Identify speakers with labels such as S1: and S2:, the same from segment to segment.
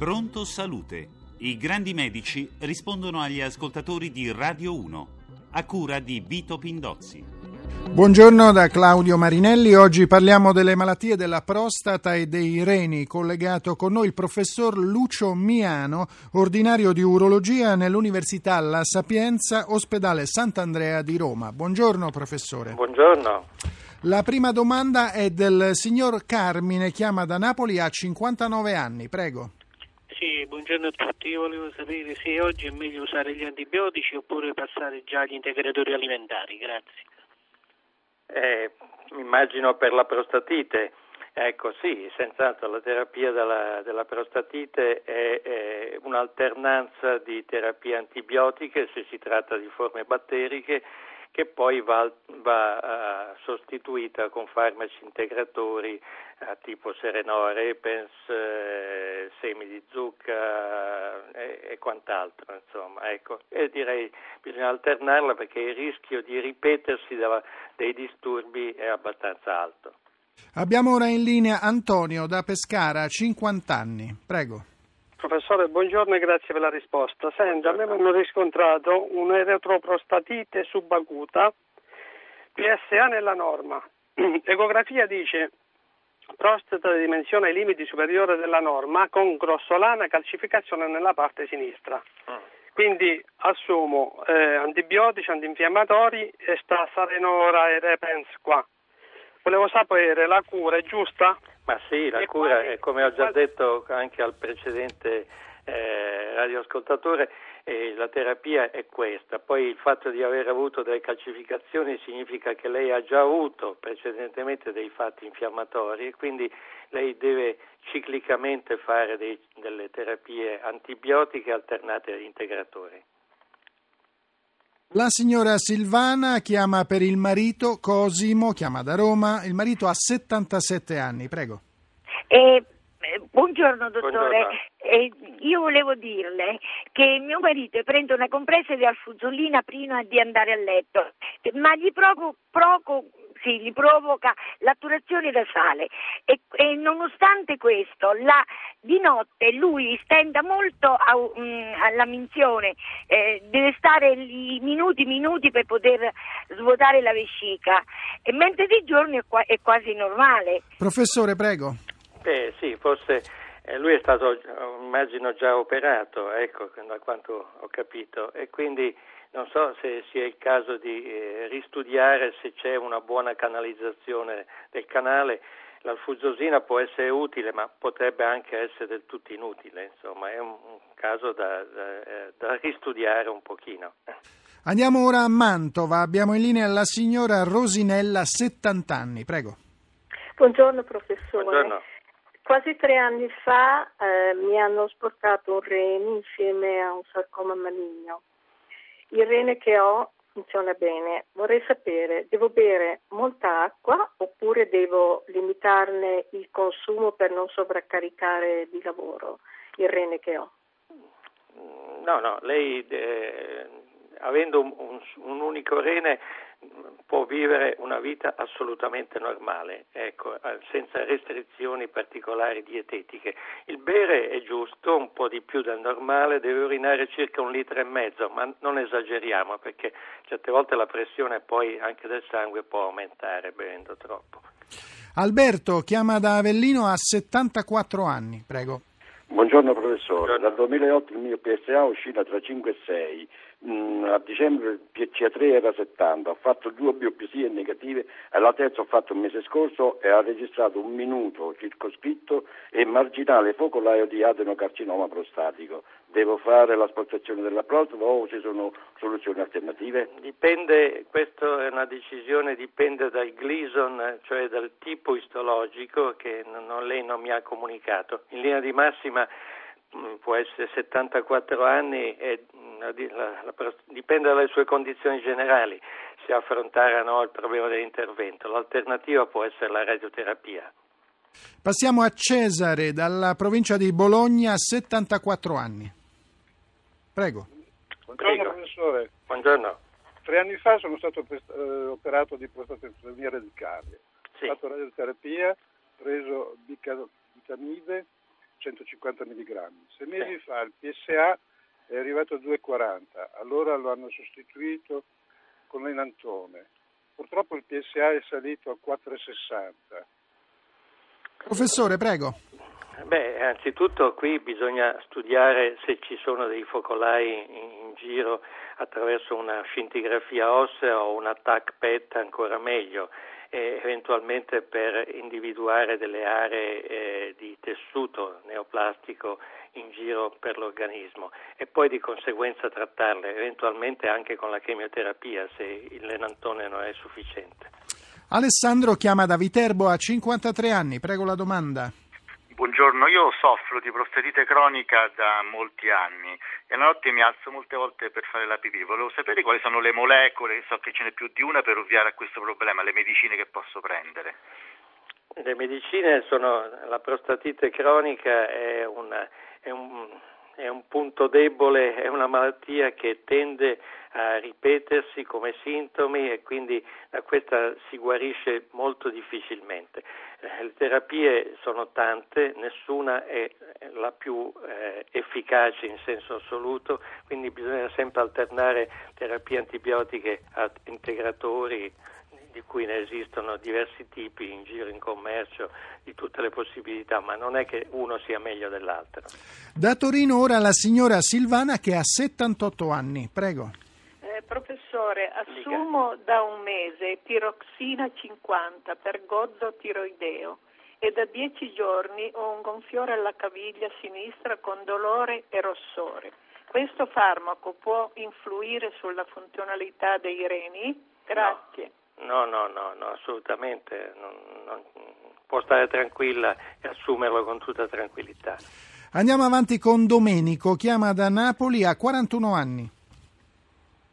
S1: Pronto Salute. I grandi medici rispondono agli ascoltatori di Radio 1, a cura di Vito Pindozzi.
S2: Buongiorno da Claudio Marinelli, oggi parliamo delle malattie della prostata e dei reni, collegato con noi il professor Lucio Miano, ordinario di urologia nell'Università La Sapienza, ospedale Sant'Andrea di Roma. Buongiorno professore.
S3: Buongiorno.
S2: La prima domanda è del signor Carmine, chiama da Napoli, ha 59 anni, prego.
S4: Sì, buongiorno a tutti. Io volevo sapere se oggi è meglio usare gli antibiotici oppure passare già agli integratori alimentari. Grazie.
S3: Eh, immagino per la prostatite. Ecco sì, senz'altro la terapia della, della prostatite è, è, un'alternanza di terapie antibiotiche se si tratta di forme batteriche che poi va, va uh, sostituita con farmaci integratori uh, tipo Serenor, Repens, uh, semi di zucca e, e quant'altro. Insomma, ecco. E direi bisogna alternarla perché il rischio di ripetersi della, dei disturbi è abbastanza alto.
S2: Abbiamo ora in linea Antonio da Pescara, 50 anni. Prego.
S5: Professore, buongiorno e grazie per la risposta. Senta, a me hanno riscontrato un'eritroprostatite subacuta, PSA nella norma. Ecografia dice prostata di dimensione ai limiti superiore della norma con grossolana calcificazione nella parte sinistra. Quindi assumo eh, antibiotici, antinfiammatori e sta Sarenora e Repens qua. Volevo sapere, la cura è giusta?
S3: Ma sì, la e cura, quali, come ho già quali... detto anche al precedente eh, radioascoltatore, eh, la terapia è questa. Poi il fatto di aver avuto delle calcificazioni significa che lei ha già avuto precedentemente dei fatti infiammatori e quindi lei deve ciclicamente fare dei, delle terapie antibiotiche alternate agli integratori.
S2: La signora Silvana chiama per il marito Cosimo, chiama da Roma, il marito ha 77 anni, prego.
S6: Eh, buongiorno dottore,
S3: Buongiorno.
S6: Eh, io volevo dirle che mio marito prende una compressa di alfuzzolina prima di andare a letto, ma gli provo, provo sì, gli provoca l'atturazione da sale e, e nonostante questo la, di notte lui stenta molto a, um, alla minzione, eh, deve stare lì minuti minuti per poter svuotare la vescica, e mentre di giorno è, qua, è quasi normale.
S2: Professore, prego.
S3: Eh, sì, forse eh, lui è stato, immagino, già operato, ecco, da quanto ho capito, e quindi non so se sia il caso di eh, ristudiare se c'è una buona canalizzazione del canale. L'alfuzosina può essere utile, ma potrebbe anche essere del tutto inutile, insomma, è un, un caso da, da, eh, da ristudiare un pochino.
S2: Andiamo ora a Mantova, abbiamo in linea la signora Rosinella, 70 anni, prego.
S7: Buongiorno professore.
S3: Buongiorno.
S7: Quasi tre anni fa eh, mi hanno sporcato un rene insieme a un sarcoma maligno. Il rene che ho funziona bene. Vorrei sapere, devo bere molta acqua oppure devo limitarne il consumo per non sovraccaricare di lavoro il rene che ho?
S3: No, no, lei eh, avendo un, un, un unico rene può vivere una vita assolutamente normale, ecco, senza restrizioni particolari dietetiche. Il bere è giusto, un po' di più del normale, deve urinare circa un litro e mezzo, ma non esageriamo perché certe volte la pressione poi anche del sangue può aumentare bevendo troppo.
S2: Alberto chiama da Avellino a 74 anni, prego.
S8: Buongiorno professore,
S3: Buongiorno.
S8: dal 2008 il mio PSA oscilla tra 5 e 6, Mm, a dicembre il PCA3 era 70, ho fatto due biopsie negative la terza ho fatto il mese scorso e ha registrato un minuto circoscritto e marginale focolaio di adenocarcinoma prostatico. Devo fare l'asportazione della prostata o ci sono soluzioni alternative?
S3: Dipende, questa è una decisione, dipende dal Gleason, cioè dal tipo istologico che non, lei non mi ha comunicato. In linea di massima può essere 74 anni e la, la, la, dipende dalle sue condizioni generali se affrontare o no il problema dell'intervento. L'alternativa può essere la radioterapia.
S2: Passiamo a Cesare, dalla provincia di Bologna, 74 anni. Prego.
S9: Buongiorno professore.
S3: Buongiorno.
S9: Tre anni fa sono stato eh, operato di prostatectomia radicale.
S3: Sì.
S9: Ho fatto radioterapia, preso bicavitamide 150 mg. Sei mesi fa il PSA è arrivato a 2,40, allora lo hanno sostituito con l'enantone. Purtroppo il PSA è salito a 4,60.
S2: Professore, prego.
S3: Beh, anzitutto qui bisogna studiare se ci sono dei focolai in, in giro attraverso una scintigrafia ossea o una TAC PET ancora meglio e eventualmente per individuare delle aree eh, di tessuto neoplastico in giro per l'organismo e poi di conseguenza trattarle eventualmente anche con la chemioterapia se il lenantone non è sufficiente.
S2: Alessandro chiama da Viterbo a 53 anni, prego la domanda.
S10: Buongiorno, io soffro di prostatite cronica da molti anni e la notte mi alzo molte volte per fare la pipì. Volevo sapere quali sono le molecole, so che ce n'è più di una per ovviare a questo problema, le medicine che posso prendere.
S3: Le medicine sono, la prostatite cronica è, una, è, un, è un punto debole, è una malattia che tende a ripetersi come sintomi e quindi da questa si guarisce molto difficilmente. Eh, le terapie sono tante, nessuna è la più eh, efficace in senso assoluto, quindi bisogna sempre alternare terapie antibiotiche a integratori di cui ne esistono diversi tipi in giro in commercio, di tutte le possibilità, ma non è che uno sia meglio dell'altro.
S2: Da Torino ora la signora Silvana che ha 78 anni, prego.
S11: Professore, assumo da un mese tiroxina 50 per gozzo tiroideo e da dieci giorni ho un gonfiore alla caviglia sinistra con dolore e rossore. Questo farmaco può influire sulla funzionalità dei reni? Grazie.
S3: No, no, no, no assolutamente. Non, non, può stare tranquilla e assumerlo con tutta tranquillità.
S2: Andiamo avanti con Domenico, chiama da Napoli, ha 41 anni.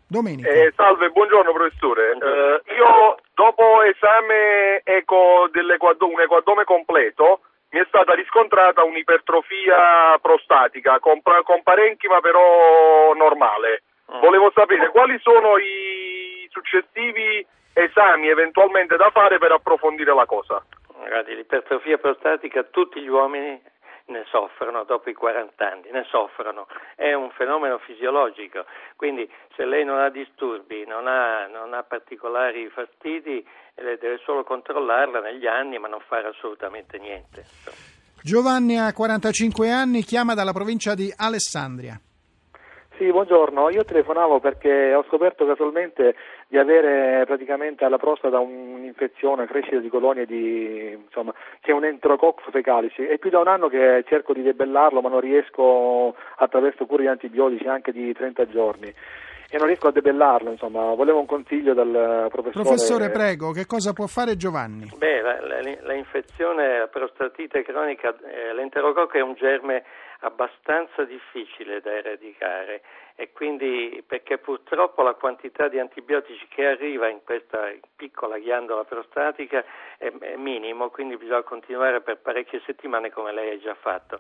S2: Domenico.
S12: Eh, salve, buongiorno professore. Buongiorno. Eh, io dopo esame eco un ecoaddome completo mi è stata riscontrata un'ipertrofia prostatica con, con parenchima però normale. Mm. Volevo sapere quali sono i successivi esami eventualmente da fare per approfondire la cosa.
S3: Guardi, l'ipertrofia prostatica tutti gli uomini ne soffrono dopo i 40 anni, ne soffrono, è un fenomeno fisiologico, quindi se lei non ha disturbi, non ha, non ha particolari fastidi, deve solo controllarla negli anni ma non fare assolutamente niente.
S2: Giovanni ha 45 anni, chiama dalla provincia di Alessandria.
S13: Sì, buongiorno, io telefonavo perché ho scoperto casualmente di avere praticamente alla prostata un'infezione, crescita di colonie di, insomma, c'è un enterococcus fecalis. È più da un anno che cerco di debellarlo ma non riesco attraverso cure di antibiotici anche di 30 giorni e non riesco a debellarlo, insomma, volevo un consiglio dal professore.
S2: Professore, prego, che cosa può fare Giovanni?
S3: Beh, la, la, la prostatite cronica, eh, l'enterococco è un germe abbastanza difficile da eradicare e quindi perché purtroppo la quantità di antibiotici che arriva in questa piccola ghiandola prostatica è, è minimo, quindi bisogna continuare per parecchie settimane come lei ha già fatto.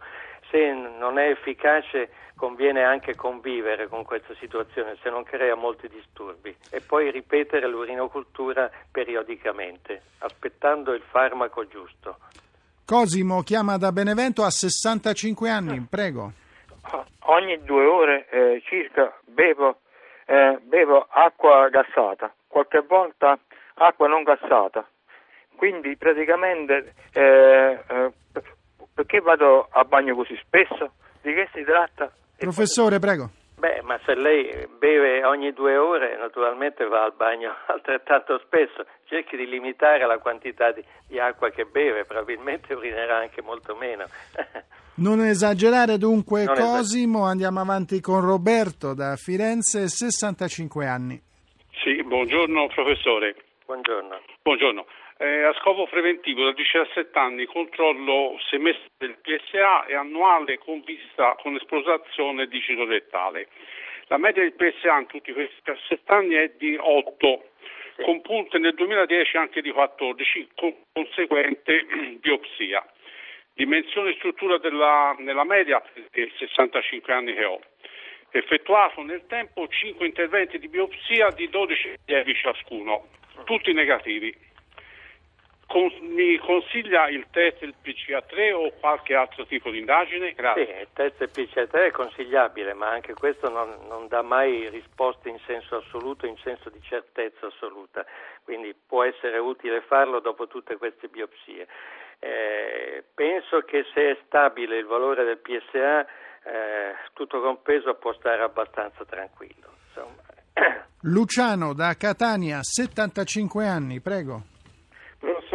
S3: Se non è efficace conviene anche convivere con questa situazione se non crea molti disturbi e poi ripetere l'urinocultura periodicamente, aspettando il farmaco giusto.
S2: Cosimo chiama da Benevento a 65 anni, prego.
S14: Ogni due ore eh, circa bevo, eh, bevo acqua gassata, qualche volta acqua non gassata. Quindi praticamente eh, eh perché vado a bagno così spesso? Di che si tratta?
S2: Professore, prego.
S3: Beh, ma se lei beve ogni due ore, naturalmente va al bagno altrettanto spesso. Cerchi di limitare la quantità di, di acqua che beve, probabilmente urinerà anche molto meno.
S2: non esagerare dunque, non Cosimo. Esager- Andiamo avanti con Roberto da Firenze, 65 anni.
S15: Sì, buongiorno professore.
S3: Buongiorno.
S15: Buongiorno. Eh, a scopo preventivo da 17 anni controllo semestre del PSA e annuale con visita con esplosazione di citorettale. La media del PSA in tutti questi 17 anni è di 8, sì. con punte nel 2010 anche di 14, con conseguente biopsia. Dimensione e struttura della, nella media dei 65 anni che ho. Effettuato nel tempo 5 interventi di biopsia di 12 allievi ciascuno, tutti negativi. Con, mi consiglia il test del PCA3 o qualche altro tipo di indagine? Grazie.
S3: Sì, il test del PCA3 è consigliabile, ma anche questo non, non dà mai risposte in senso assoluto, in senso di certezza assoluta, quindi può essere utile farlo dopo tutte queste biopsie. Eh, penso che se è stabile il valore del PSA, eh, tutto compreso può stare abbastanza tranquillo. Insomma.
S2: Luciano da Catania, 75 anni, prego.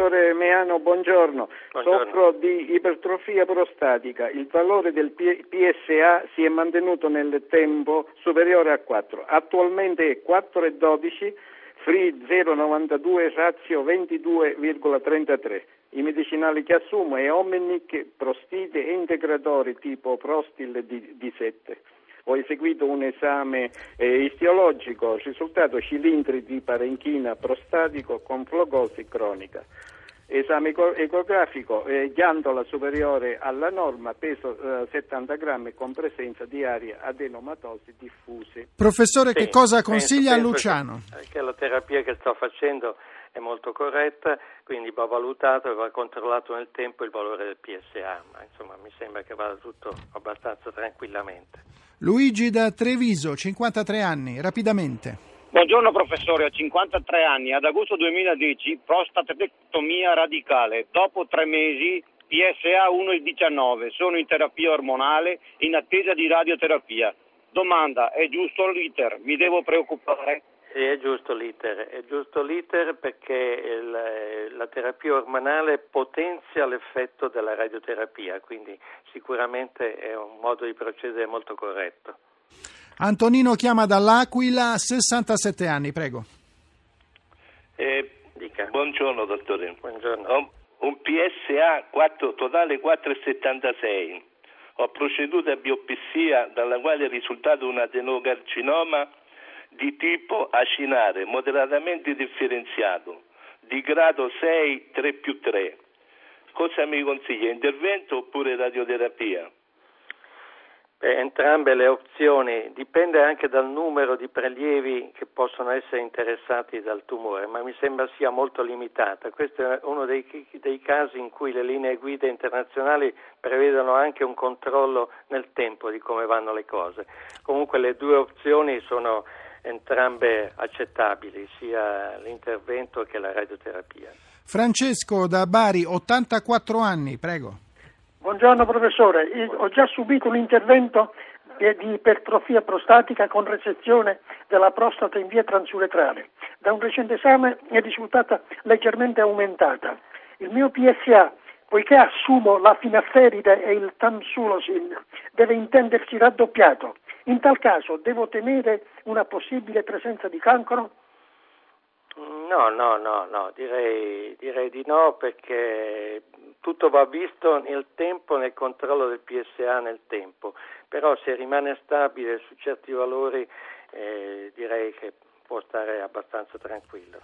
S16: Professore Meano, buongiorno.
S3: buongiorno.
S16: Soffro di ipertrofia prostatica. Il valore del PSA si è mantenuto nel tempo superiore a 4. Attualmente è 4,12, free 0,92, razio 22,33. I medicinali che assumo è Omenic, Prostite e integratori tipo Prostil D7 ho eseguito un esame eh, istiologico, risultato cilindri di parenchina prostatico con flogosi cronica. Esame ecografico, eh, ghiandola superiore alla norma, peso eh, 70 grammi con presenza di aria adenomatosi diffuse.
S2: Professore,
S3: sì,
S2: che cosa
S3: penso,
S2: consiglia a
S3: penso
S2: Luciano?
S3: Che, che la terapia che sto facendo è molto corretta, quindi va valutato e va controllato nel tempo il valore del PSA, ma insomma mi sembra che vada tutto abbastanza tranquillamente.
S2: Luigi da Treviso, 53 anni, rapidamente.
S17: Buongiorno professore, ho 53 anni, ad agosto 2010 prostatectomia radicale, dopo tre mesi PSA 1,19, sono in terapia ormonale in attesa di radioterapia. Domanda, è giusto l'iter? Mi devo preoccupare?
S3: Sì, è giusto l'iter, è giusto l'iter perché la terapia ormonale potenzia l'effetto della radioterapia, quindi sicuramente è un modo di procedere molto corretto.
S2: Antonino chiama dall'Aquila, 67 anni, prego.
S18: Eh, buongiorno dottore.
S3: Buongiorno.
S18: Ho un PSA 4, totale 4,76. Ho proceduto a biopsia dalla quale è risultato un adenocarcinoma di tipo acinare, moderatamente differenziato, di grado 6, 3 più 3. Cosa mi consiglia? Intervento oppure radioterapia?
S3: Beh, entrambe le opzioni, dipende anche dal numero di prelievi che possono essere interessati dal tumore, ma mi sembra sia molto limitata. Questo è uno dei, dei casi in cui le linee guida internazionali prevedono anche un controllo nel tempo di come vanno le cose. Comunque le due opzioni sono entrambe accettabili, sia l'intervento che la radioterapia.
S2: Francesco da Bari, 84 anni, prego.
S5: Buongiorno professore, Io ho già subito un intervento di ipertrofia prostatica con resezione della prostata in via transuretrale. Da un recente esame è risultata leggermente aumentata. Il mio PSA, poiché assumo la finasteride e il tamsulosin, deve intendersi raddoppiato. In tal caso devo temere una possibile presenza di cancro?
S3: No, no, no, no, direi, direi di no perché tutto va visto nel tempo, nel controllo del PSA nel tempo, però se rimane stabile su certi valori eh, direi che può stare abbastanza tranquillo.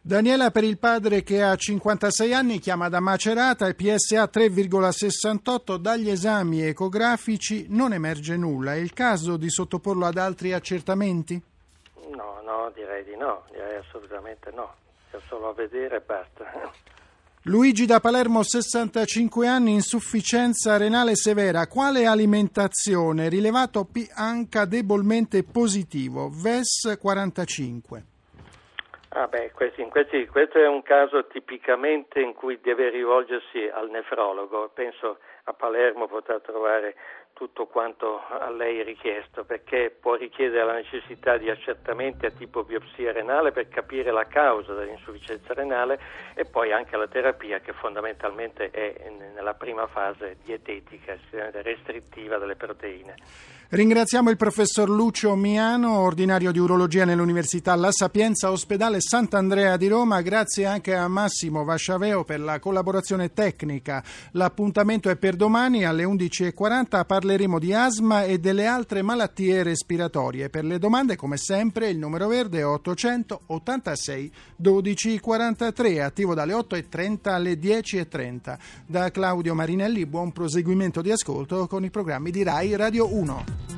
S2: Daniela per il padre che ha 56 anni chiama da Macerata e PSA 3,68 dagli esami ecografici non emerge nulla. È il caso di sottoporlo ad altri accertamenti?
S3: No, direi di no, direi assolutamente no. C'è solo a vedere e basta.
S2: Luigi da Palermo, 65 anni, insufficienza renale severa. Quale alimentazione? Rilevato pH debolmente positivo, VES 45.
S3: Ah beh, questi, questi, questo è un caso tipicamente in cui deve rivolgersi al nefrologo. Penso a Palermo potrà trovare tutto quanto a lei richiesto, perché può richiedere la necessità di accertamenti a tipo biopsia renale per capire la causa dell'insufficienza renale e poi anche la terapia che fondamentalmente è nella prima fase dietetica, restrittiva delle proteine.
S2: Ringraziamo il professor Lucio Miano, ordinario di urologia nell'Università La Sapienza Ospedale Sant'Andrea di Roma. Grazie anche a Massimo Vasciaveo per la collaborazione tecnica. L'appuntamento è per domani alle 11.40. Parleremo di asma e delle altre malattie respiratorie. Per le domande, come sempre, il numero verde è 886 1243, attivo dalle 8.30 alle 10.30. Da Claudio Marinelli, buon proseguimento di ascolto con i programmi di RAI Radio 1.